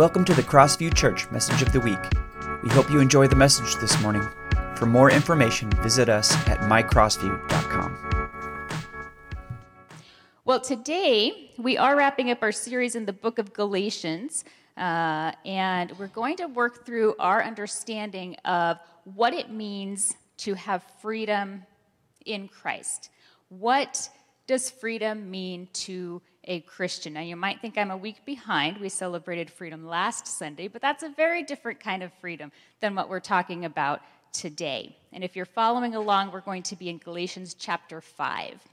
Welcome to the Crossview Church Message of the Week. We hope you enjoy the message this morning. For more information, visit us at mycrossview.com. Well, today we are wrapping up our series in the book of Galatians, uh, and we're going to work through our understanding of what it means to have freedom in Christ. What does freedom mean to a Christian. Now, you might think I'm a week behind. We celebrated freedom last Sunday, but that's a very different kind of freedom than what we're talking about today. And if you're following along, we're going to be in Galatians chapter 5.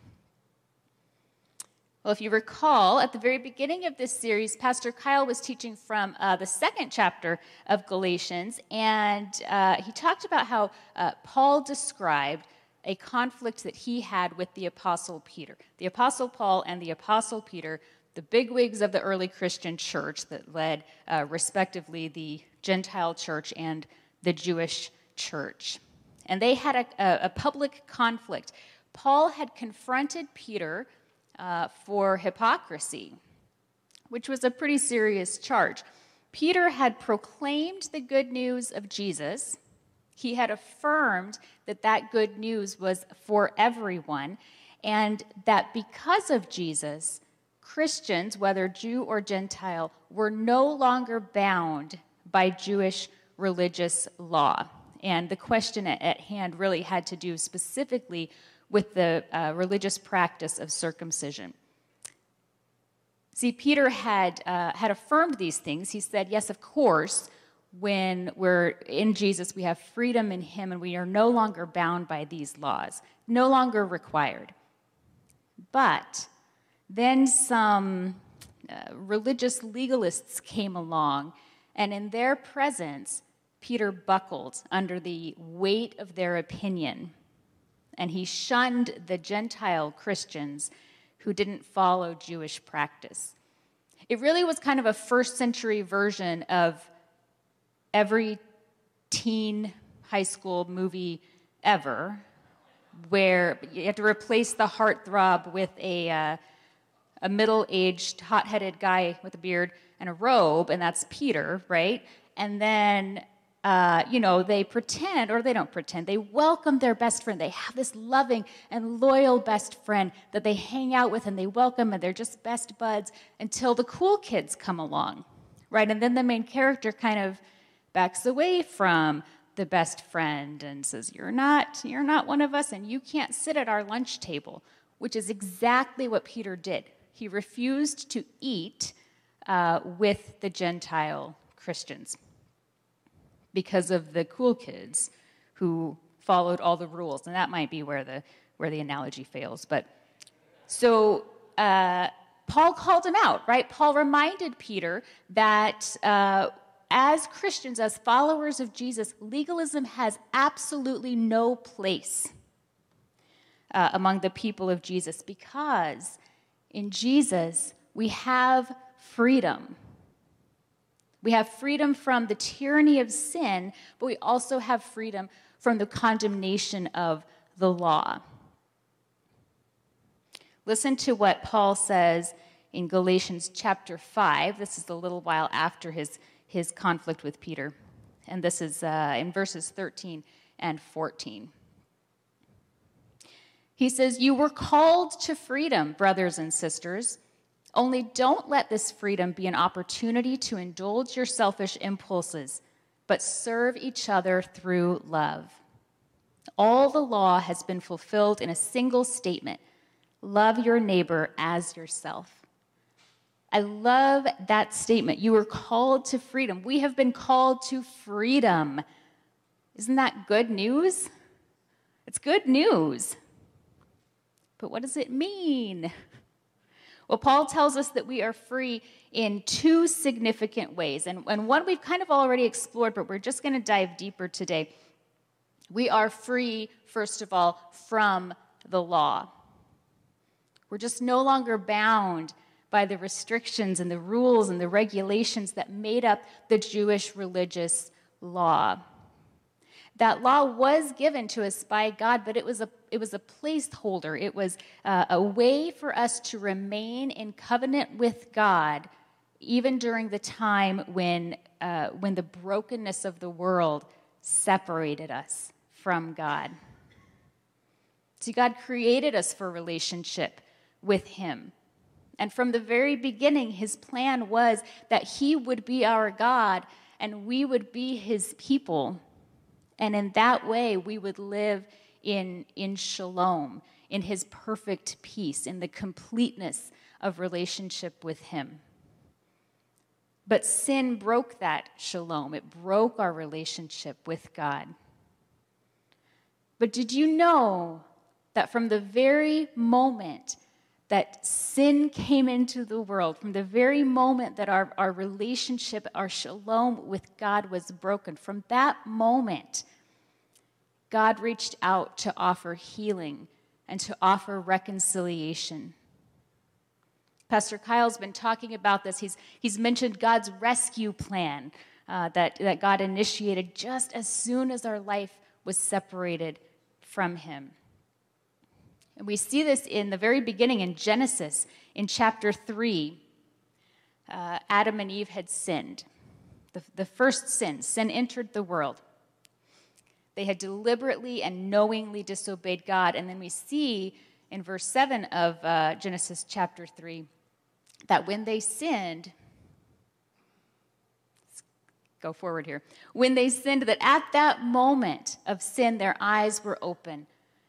Well, if you recall, at the very beginning of this series, Pastor Kyle was teaching from uh, the second chapter of Galatians, and uh, he talked about how uh, Paul described a conflict that he had with the Apostle Peter. The Apostle Paul and the Apostle Peter, the bigwigs of the early Christian church that led, uh, respectively, the Gentile church and the Jewish church. And they had a, a public conflict. Paul had confronted Peter uh, for hypocrisy, which was a pretty serious charge. Peter had proclaimed the good news of Jesus he had affirmed that that good news was for everyone, and that because of Jesus, Christians, whether Jew or Gentile, were no longer bound by Jewish religious law. And the question at hand really had to do specifically with the uh, religious practice of circumcision. See, Peter had, uh, had affirmed these things. He said, Yes, of course, when we're in Jesus, we have freedom in Him and we are no longer bound by these laws, no longer required. But then some uh, religious legalists came along, and in their presence, Peter buckled under the weight of their opinion, and he shunned the Gentile Christians who didn't follow Jewish practice. It really was kind of a first century version of every teen high school movie ever where you have to replace the heartthrob with a, uh, a middle aged, hot headed guy with a beard and a robe, and that's Peter, right? And then, uh, you know, they pretend, or they don't pretend, they welcome their best friend. They have this loving and loyal best friend that they hang out with and they welcome, and they're just best buds until the cool kids come along, right? And then the main character kind of backs away from the best friend and says, You're not, you're not one of us, and you can't sit at our lunch table, which is exactly what Peter did. He refused to eat uh, with the Gentile Christians because of the cool kids who followed all the rules. And that might be where the, where the analogy fails. But so uh, Paul called him out, right? Paul reminded Peter that. Uh, as Christians, as followers of Jesus, legalism has absolutely no place uh, among the people of Jesus because in Jesus we have freedom. We have freedom from the tyranny of sin, but we also have freedom from the condemnation of the law. Listen to what Paul says in Galatians chapter 5. This is a little while after his his conflict with Peter. And this is uh, in verses 13 and 14. He says, You were called to freedom, brothers and sisters. Only don't let this freedom be an opportunity to indulge your selfish impulses, but serve each other through love. All the law has been fulfilled in a single statement love your neighbor as yourself. I love that statement. You were called to freedom. We have been called to freedom. Isn't that good news? It's good news. But what does it mean? Well, Paul tells us that we are free in two significant ways. And, and one we've kind of already explored, but we're just going to dive deeper today. We are free, first of all, from the law. We're just no longer bound by the restrictions and the rules and the regulations that made up the Jewish religious law. That law was given to us by God, but it was a, it was a placeholder. It was uh, a way for us to remain in covenant with God even during the time when, uh, when the brokenness of the world separated us from God. See, God created us for relationship with Him. And from the very beginning, His plan was that He would be our God and we would be His people. And in that way, we would live in, in shalom, in His perfect peace, in the completeness of relationship with Him. But sin broke that shalom, it broke our relationship with God. But did you know that from the very moment that sin came into the world, from the very moment that our, our relationship, our shalom with God was broken, from that moment, God reached out to offer healing and to offer reconciliation. Pastor Kyle's been talking about this. He's, he's mentioned God's rescue plan uh, that, that God initiated just as soon as our life was separated from Him. And we see this in the very beginning in Genesis, in chapter 3. Uh, Adam and Eve had sinned. The, the first sin, sin entered the world. They had deliberately and knowingly disobeyed God. And then we see in verse 7 of uh, Genesis chapter 3 that when they sinned, go forward here. When they sinned, that at that moment of sin, their eyes were open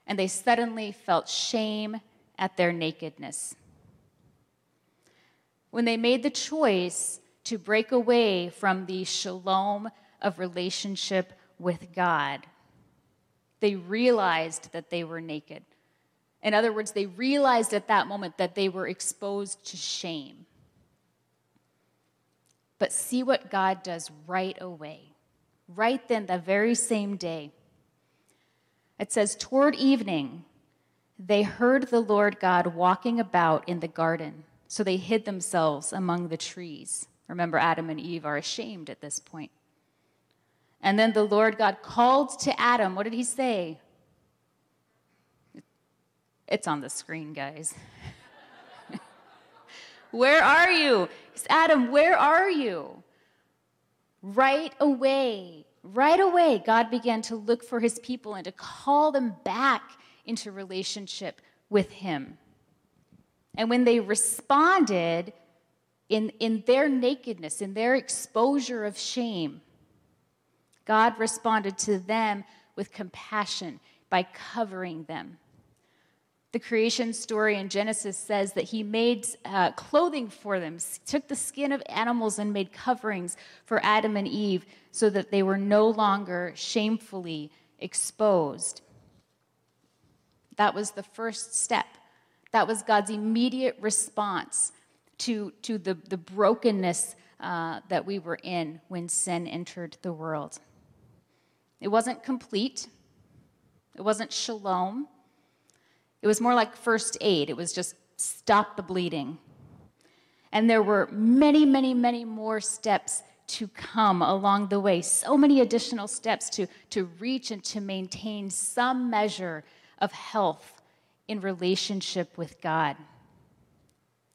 and they suddenly felt shame at their nakedness. When they made the choice to break away from the shalom of relationship with God, they realized that they were naked. In other words, they realized at that moment that they were exposed to shame. But see what God does right away. Right then, the very same day, it says, Toward evening, they heard the Lord God walking about in the garden, so they hid themselves among the trees. Remember, Adam and Eve are ashamed at this point. And then the Lord God called to Adam. What did he say? It's on the screen, guys. where are you? Adam, where are you? Right away, right away, God began to look for his people and to call them back into relationship with him. And when they responded in, in their nakedness, in their exposure of shame, God responded to them with compassion by covering them. The creation story in Genesis says that he made uh, clothing for them, took the skin of animals and made coverings for Adam and Eve so that they were no longer shamefully exposed. That was the first step. That was God's immediate response to, to the, the brokenness uh, that we were in when sin entered the world. It wasn't complete, it wasn't shalom. It was more like first aid, it was just stop the bleeding. And there were many, many, many more steps to come along the way, so many additional steps to, to reach and to maintain some measure of health in relationship with God.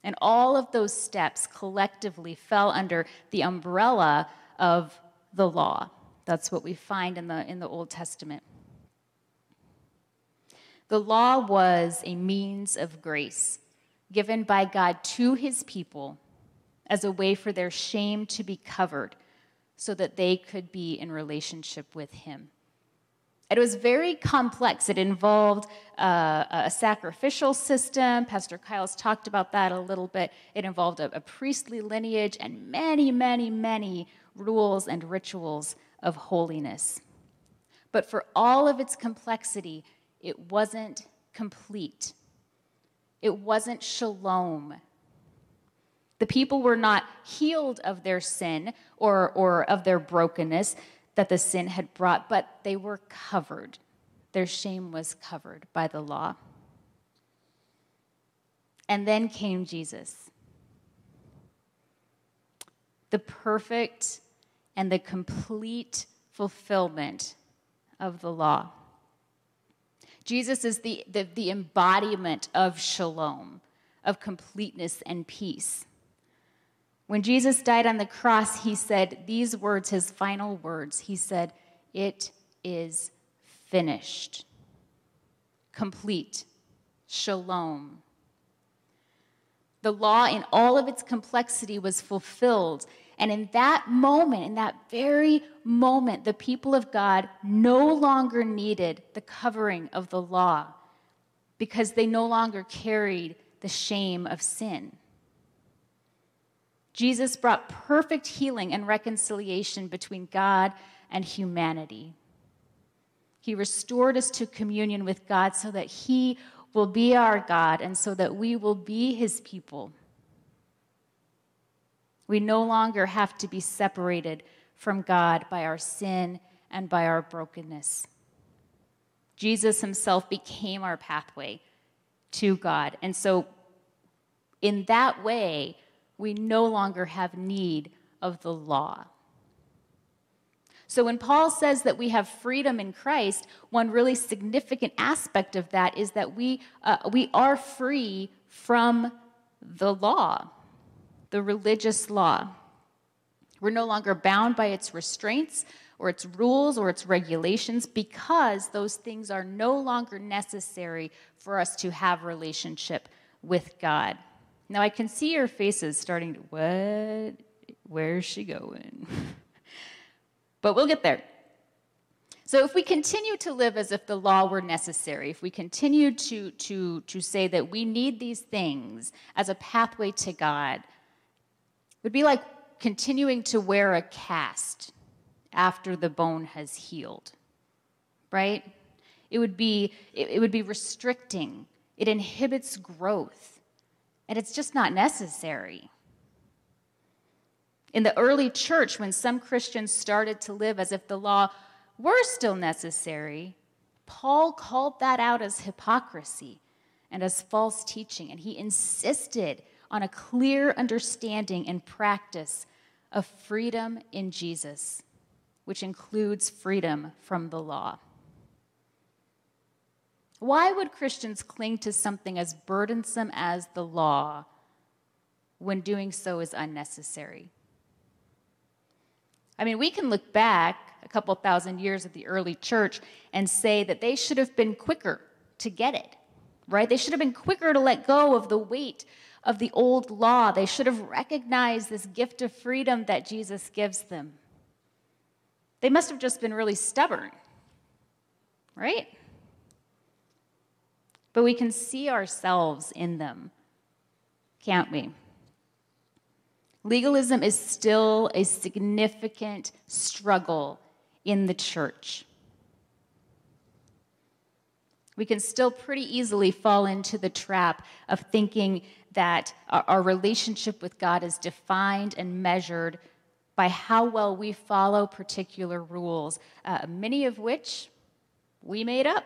And all of those steps collectively fell under the umbrella of the law. That's what we find in the, in the Old Testament. The law was a means of grace given by God to his people as a way for their shame to be covered so that they could be in relationship with him. It was very complex. It involved uh, a sacrificial system. Pastor Kyle's talked about that a little bit. It involved a, a priestly lineage and many, many, many rules and rituals of holiness. But for all of its complexity, it wasn't complete. It wasn't shalom. The people were not healed of their sin or, or of their brokenness that the sin had brought, but they were covered. Their shame was covered by the law. And then came Jesus, the perfect and the complete fulfillment of the law. Jesus is the, the, the, embodiment of shalom, of completeness and peace. When Jesus died on the cross, he said these words, his final words. He said, It is finished, complete, shalom. The law, in all of its complexity, was fulfilled. And in that moment, in that very moment, the people of God no longer needed the covering of the law because they no longer carried the shame of sin. Jesus brought perfect healing and reconciliation between God and humanity. He restored us to communion with God so that He will be our God and so that we will be His people. We no longer have to be separated from God by our sin and by our brokenness. Jesus Himself became our pathway to God. And so, in that way, we no longer have need of the law. So, when Paul says that we have freedom in Christ, one really significant aspect of that is that we, uh, we are free from the law, the religious law. We're no longer bound by its restraints or its rules or its regulations because those things are no longer necessary for us to have relationship with God. Now I can see your faces starting to, what? Where's she going? but we'll get there. So if we continue to live as if the law were necessary, if we continue to, to, to say that we need these things as a pathway to God, would be like continuing to wear a cast after the bone has healed, right? It would be, it, it would be restricting. It inhibits growth and it's just not necessary. In the early church, when some Christians started to live as if the law were still necessary, Paul called that out as hypocrisy and as false teaching, and he insisted on a clear understanding and practice of freedom in Jesus, which includes freedom from the law. Why would Christians cling to something as burdensome as the law when doing so is unnecessary? I mean, we can look back a couple thousand years at the early church and say that they should have been quicker to get it, right? They should have been quicker to let go of the weight of the old law. They should have recognized this gift of freedom that Jesus gives them. They must have just been really stubborn, right? but we can see ourselves in them, can't we? Legalism is still a significant struggle in the church. We can still pretty easily fall into the trap of thinking that our relationship with God is defined and measured by how well we follow particular rules, uh, many of which we made up.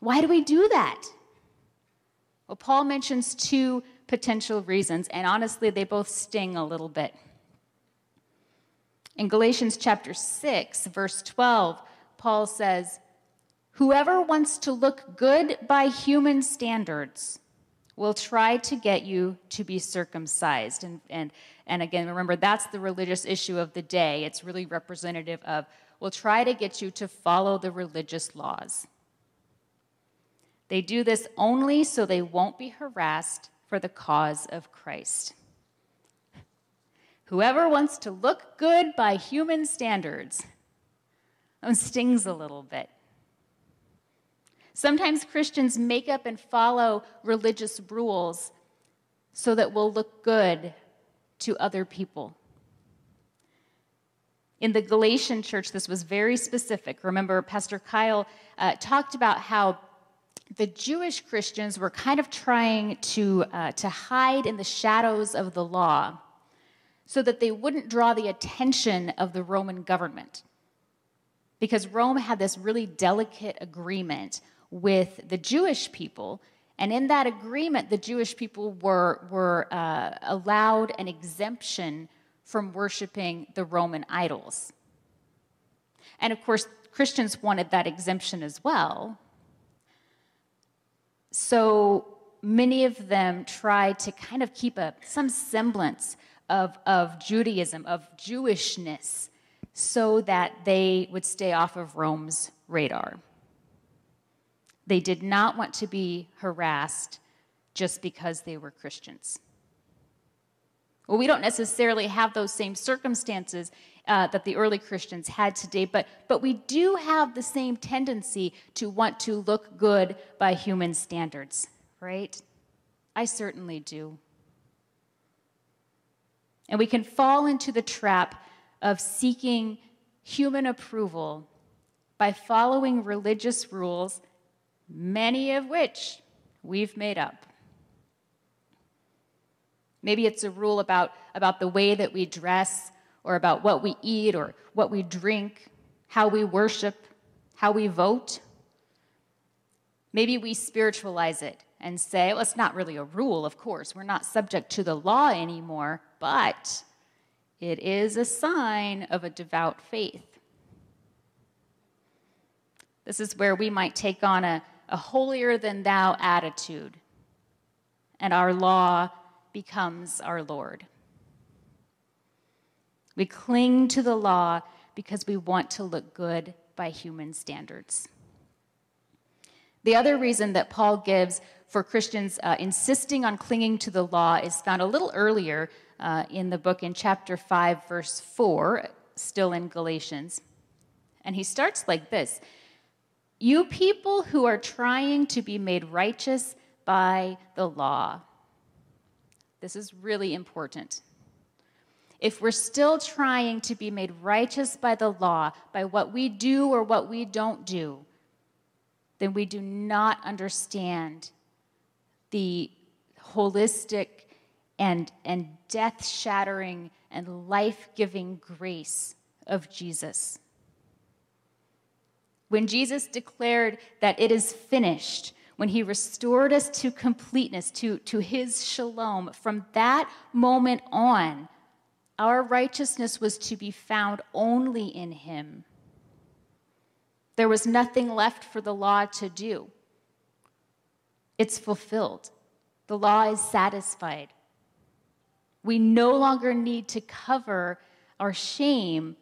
Why do we do that? Well, Paul mentions two potential reasons, and honestly, they both sting a little bit. In Galatians chapter 6, verse 12, Paul says, Whoever wants to look good by human standards will try to get you to be circumcised. And, and, and again, remember, that's the religious issue of the day. It's really representative of, will try to get you to follow the religious laws. They do this only so they won't be harassed for the cause of Christ. Whoever wants to look good by human standards um, stings a little bit. Sometimes Christians make up and follow religious rules so that we'll look good to other people. In the Galatian church, this was very specific. Remember, Pastor Kyle uh, talked about how the Jewish Christians were kind of trying to, uh, to hide in the shadows of the law so that they wouldn't draw the attention of the Roman government. Because Rome had this really delicate agreement with the Jewish people. And in that agreement, the Jewish people were, were uh, allowed an exemption from worshiping the Roman idols. And of course, Christians wanted that exemption as well. So many of them tried to kind of keep a, some semblance of, of Judaism, of Jewishness, so that they would stay off of Rome's radar. They did not want to be harassed just because they were Christians. Well, we don't necessarily have those same circumstances uh, that the early Christians had today, but, but we do have the same tendency to want to look good by human standards, right? I certainly do. And we can fall into the trap of seeking human approval by following religious rules, many of which we've made up. Maybe it's a rule about, about the way that we dress, or about what we eat, or what we drink, how we worship, how we vote. Maybe we spiritualize it and say, well, it's not really a rule, of course. We're not subject to the law anymore, but it is a sign of a devout faith. This is where we might take on a, a holier than thou attitude, and our law becomes our Lord. We cling to the law because we want to look good by human standards. The other reason that Paul gives for Christians uh, insisting on clinging to the law is found a little earlier uh, in the book in chapter 5, verse 4, still in Galatians. And he starts like this You people who are trying to be made righteous by the law. This is really important. If we're still trying to be made righteous by the law, by what we do or what we don't do, then we do not understand the holistic and, and death shattering and life giving grace of Jesus. When Jesus declared that it is finished, when he restored us to completeness, to, to his shalom, from that moment on, our righteousness was to be found only in him. There was nothing left for the law to do. It's fulfilled. The law is satisfied. We no longer need to cover our shame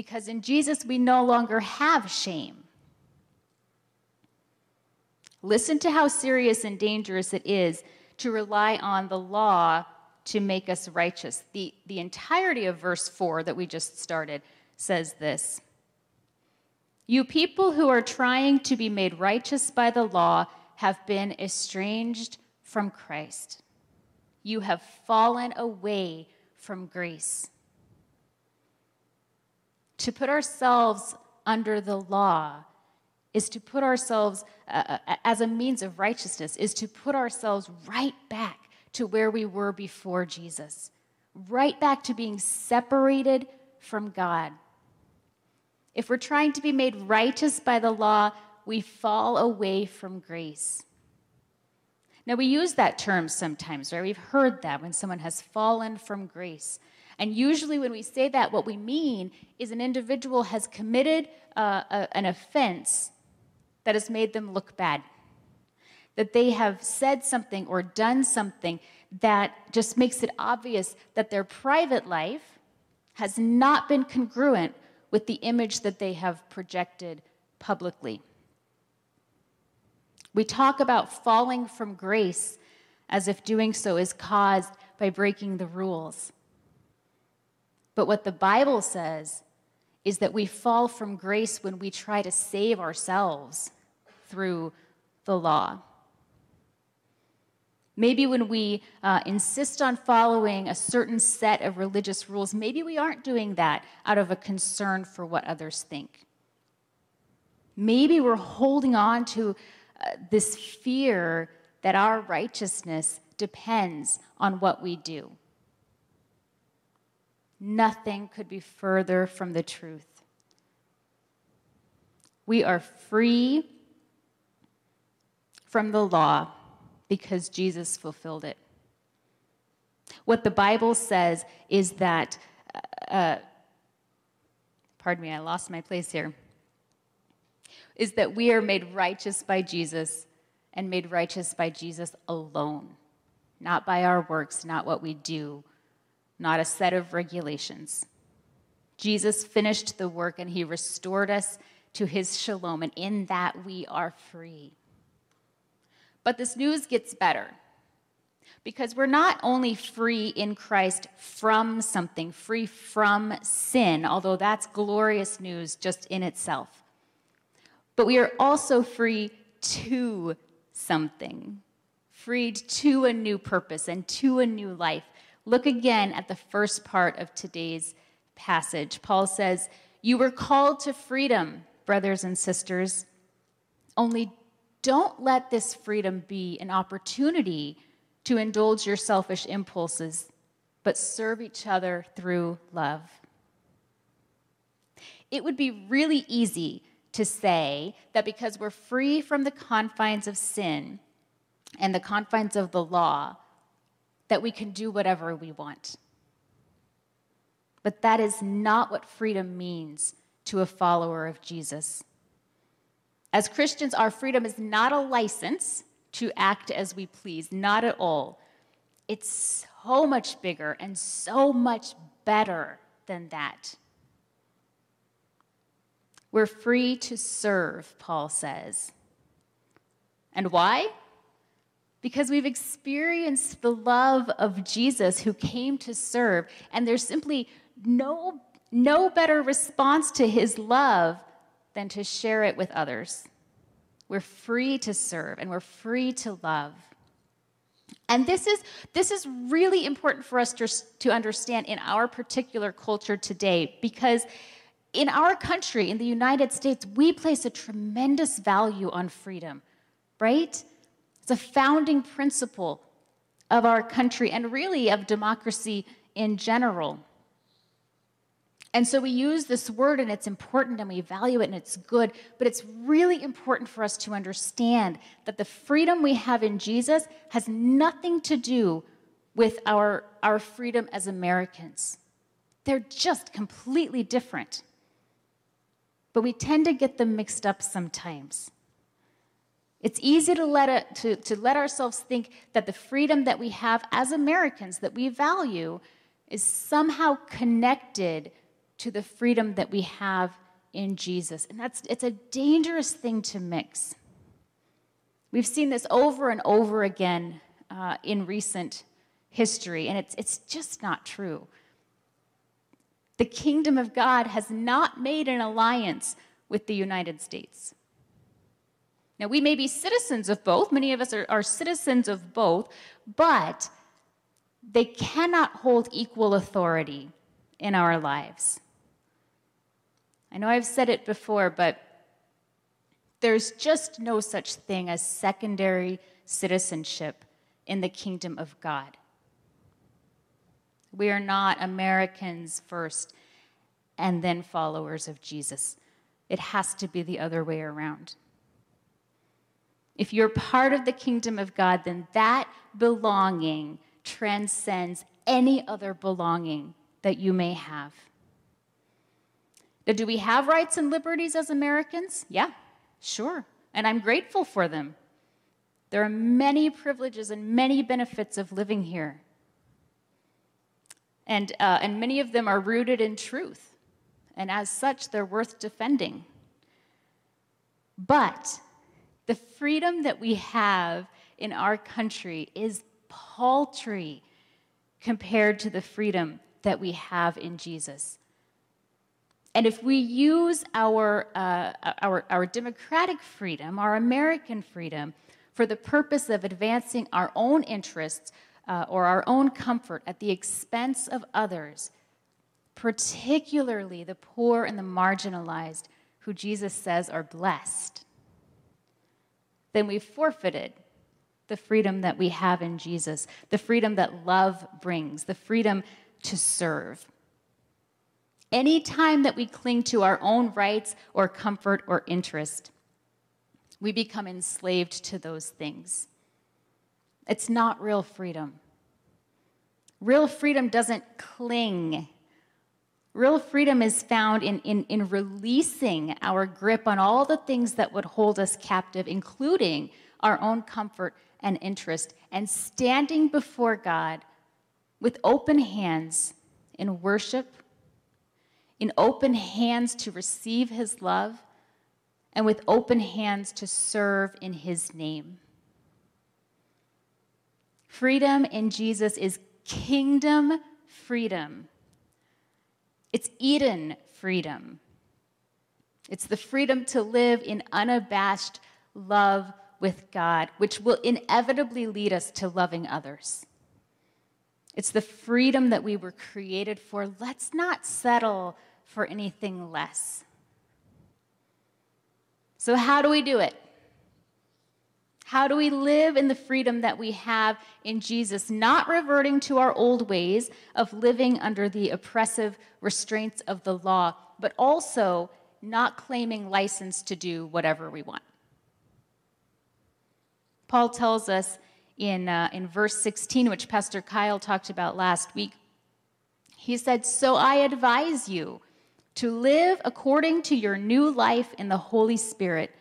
because in Jesus we no longer have shame. Listen to how serious and dangerous it is to rely on the law to make us righteous. The, the entirety of verse 4 that we just started says this You people who are trying to be made righteous by the law have been estranged from Christ. You have fallen away from grace. To put ourselves under the law is to put ourselves uh, uh, as a means of righteousness, is to put ourselves right back to where we were before Jesus, right back to being separated from God. If we're trying to be made righteous by the law, we fall away from grace. Now, we use that term sometimes, right? We've heard that when someone has fallen from grace. And usually, when we say that, what we mean is an individual has committed uh, a, an offense that has made them look bad. That they have said something or done something that just makes it obvious that their private life has not been congruent with the image that they have projected publicly. We talk about falling from grace as if doing so is caused by breaking the rules. But what the Bible says is that we fall from grace when we try to save ourselves through the law. Maybe when we uh, insist on following a certain set of religious rules, maybe we aren't doing that out of a concern for what others think. Maybe we're holding on to uh, this fear that our righteousness depends on what we do. Nothing could be further from the truth. We are free from the law because Jesus fulfilled it. What the Bible says is that, uh, uh, pardon me, I lost my place here, is that we are made righteous by Jesus and made righteous by Jesus alone, not by our works, not what we do, not a set of regulations. Jesus finished the work and he restored us to his shalom, and in that we are free. But this news gets better because we're not only free in Christ from something, free from sin, although that's glorious news just in itself, but we are also free to something, freed to a new purpose and to a new life. Look again at the first part of today's passage. Paul says, You were called to freedom, brothers and sisters. Only don't let this freedom be an opportunity to indulge your selfish impulses, but serve each other through love. It would be really easy to say that because we're free from the confines of sin and the confines of the law, that we can do whatever we want. But that is not what freedom means to a follower of Jesus. As Christians, our freedom is not a license to act as we please, not at all. It's so much bigger and so much better than that. We're free to serve, Paul says. And why? Because we've experienced the love of Jesus who came to serve, and there's simply no, no better response to his love than to share it with others. We're free to serve and we're free to love. And this is, this is really important for us to, to understand in our particular culture today because in our country, in the United States, we place a tremendous value on freedom, right? It's a founding principle of our country and really of democracy in general. And so we use this word and it's important and we value it and it's good, but it's really important for us to understand that the freedom we have in Jesus has nothing to do with our, our freedom as Americans. They're just completely different. But we tend to get them mixed up sometimes. It's easy to let, to, to let ourselves think that the freedom that we have as Americans, that we value, is somehow connected to the freedom that we have in Jesus. And that's it's a dangerous thing to mix. We've seen this over and over again uh, in recent history, and it's, it's just not true. The kingdom of God has not made an alliance with the United States. Now, we may be citizens of both, many of us are, are citizens of both, but they cannot hold equal authority in our lives. I know I've said it before, but there's just no such thing as secondary citizenship in the kingdom of God. We are not Americans first and then followers of Jesus. It has to be the other way around. If you're part of the kingdom of God, then that belonging transcends any other belonging that you may have. Now, do we have rights and liberties as Americans? Yeah, sure. And I'm grateful for them. There are many privileges and many benefits of living here. And, uh, and many of them are rooted in truth. And as such, they're worth defending. But the freedom that we have in our country is paltry compared to the freedom that we have in Jesus. And if we use our, uh, our, our democratic freedom, our American freedom, for the purpose of advancing our own interests uh, or our own comfort at the expense of others, particularly the poor and the marginalized, who Jesus says are blessed, then we've forfeited the freedom that we have in Jesus, the freedom that love brings, the freedom to serve. Any time that we cling to our own rights or comfort or interest, we become enslaved to those things. It's not real freedom. Real freedom doesn't cling. Real freedom is found in, in, in releasing our grip on all the things that would hold us captive, including our own comfort and interest and standing before God with open hands in worship, in open hands to receive his love, and with open hands to serve in his name. Freedom in Jesus is kingdom freedom. It's Eden freedom. It's the freedom to live in unabashed love with God, which will inevitably lead us to loving others. It's the freedom that we were created for. Let's not settle for anything less. So, how do we do it? How do we live in the freedom that we have in Jesus, not reverting to our old ways of living under the oppressive restraints of the law, but also not claiming license to do whatever we want? Paul tells us in, uh, in verse 16, which Pastor Kyle talked about last week, he said, So I advise you to live according to your new life in the Holy Spirit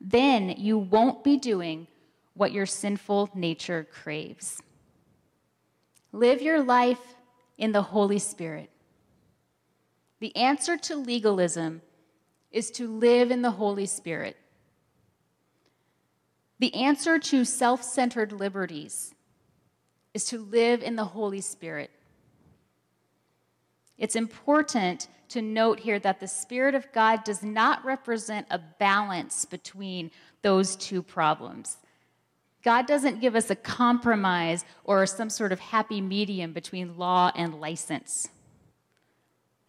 then you won't be doing what your sinful nature craves. Live your life in the Holy Spirit. The answer to legalism is to live in the Holy Spirit. The answer to self centered liberties is to live in the Holy Spirit. It's important to note here that the Spirit of God does not represent a balance between those two problems. God doesn't give us a compromise or some sort of happy medium between law and license.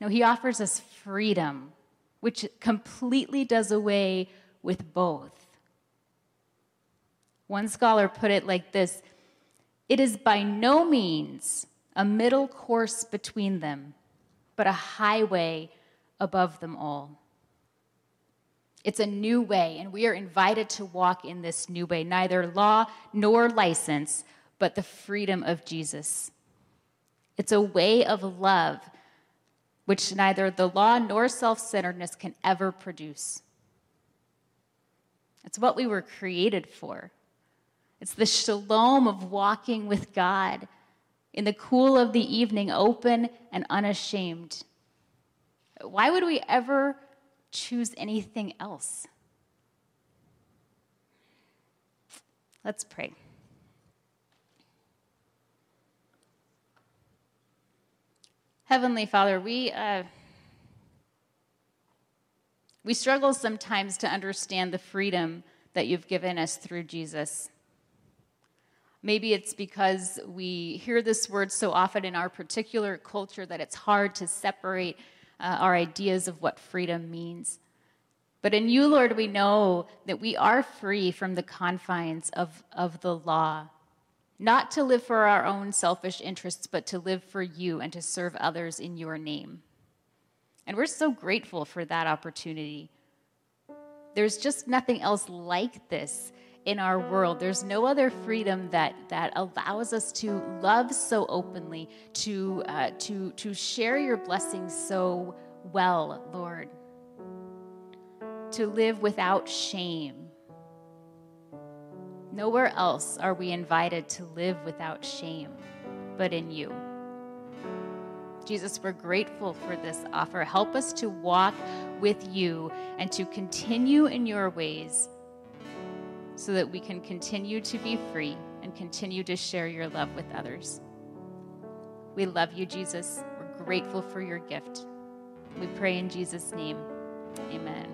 No, He offers us freedom, which completely does away with both. One scholar put it like this It is by no means a middle course between them but a highway above them all. It's a new way, and we are invited to walk in this new way, neither law nor license, but the freedom of Jesus. It's a way of love which neither the law nor self centeredness can ever produce. It's what we were created for. It's the shalom of walking with God in the cool of the evening, open and unashamed. Why would we ever choose anything else? Let's pray. Heavenly Father, we, uh, we struggle sometimes to understand the freedom that you've given us through Jesus. Maybe it's because we hear this word so often in our particular culture that it's hard to separate uh, our ideas of what freedom means. But in you, Lord, we know that we are free from the confines of, of the law, not to live for our own selfish interests, but to live for you and to serve others in your name. And we're so grateful for that opportunity. There's just nothing else like this in our world. There's no other freedom that, that allows us to love so openly, to, uh, to, to share your blessings so well, Lord, to live without shame. Nowhere else are we invited to live without shame but in you. Jesus, we're grateful for this offer. Help us to walk with you and to continue in your ways so that we can continue to be free and continue to share your love with others. We love you, Jesus. We're grateful for your gift. We pray in Jesus' name. Amen.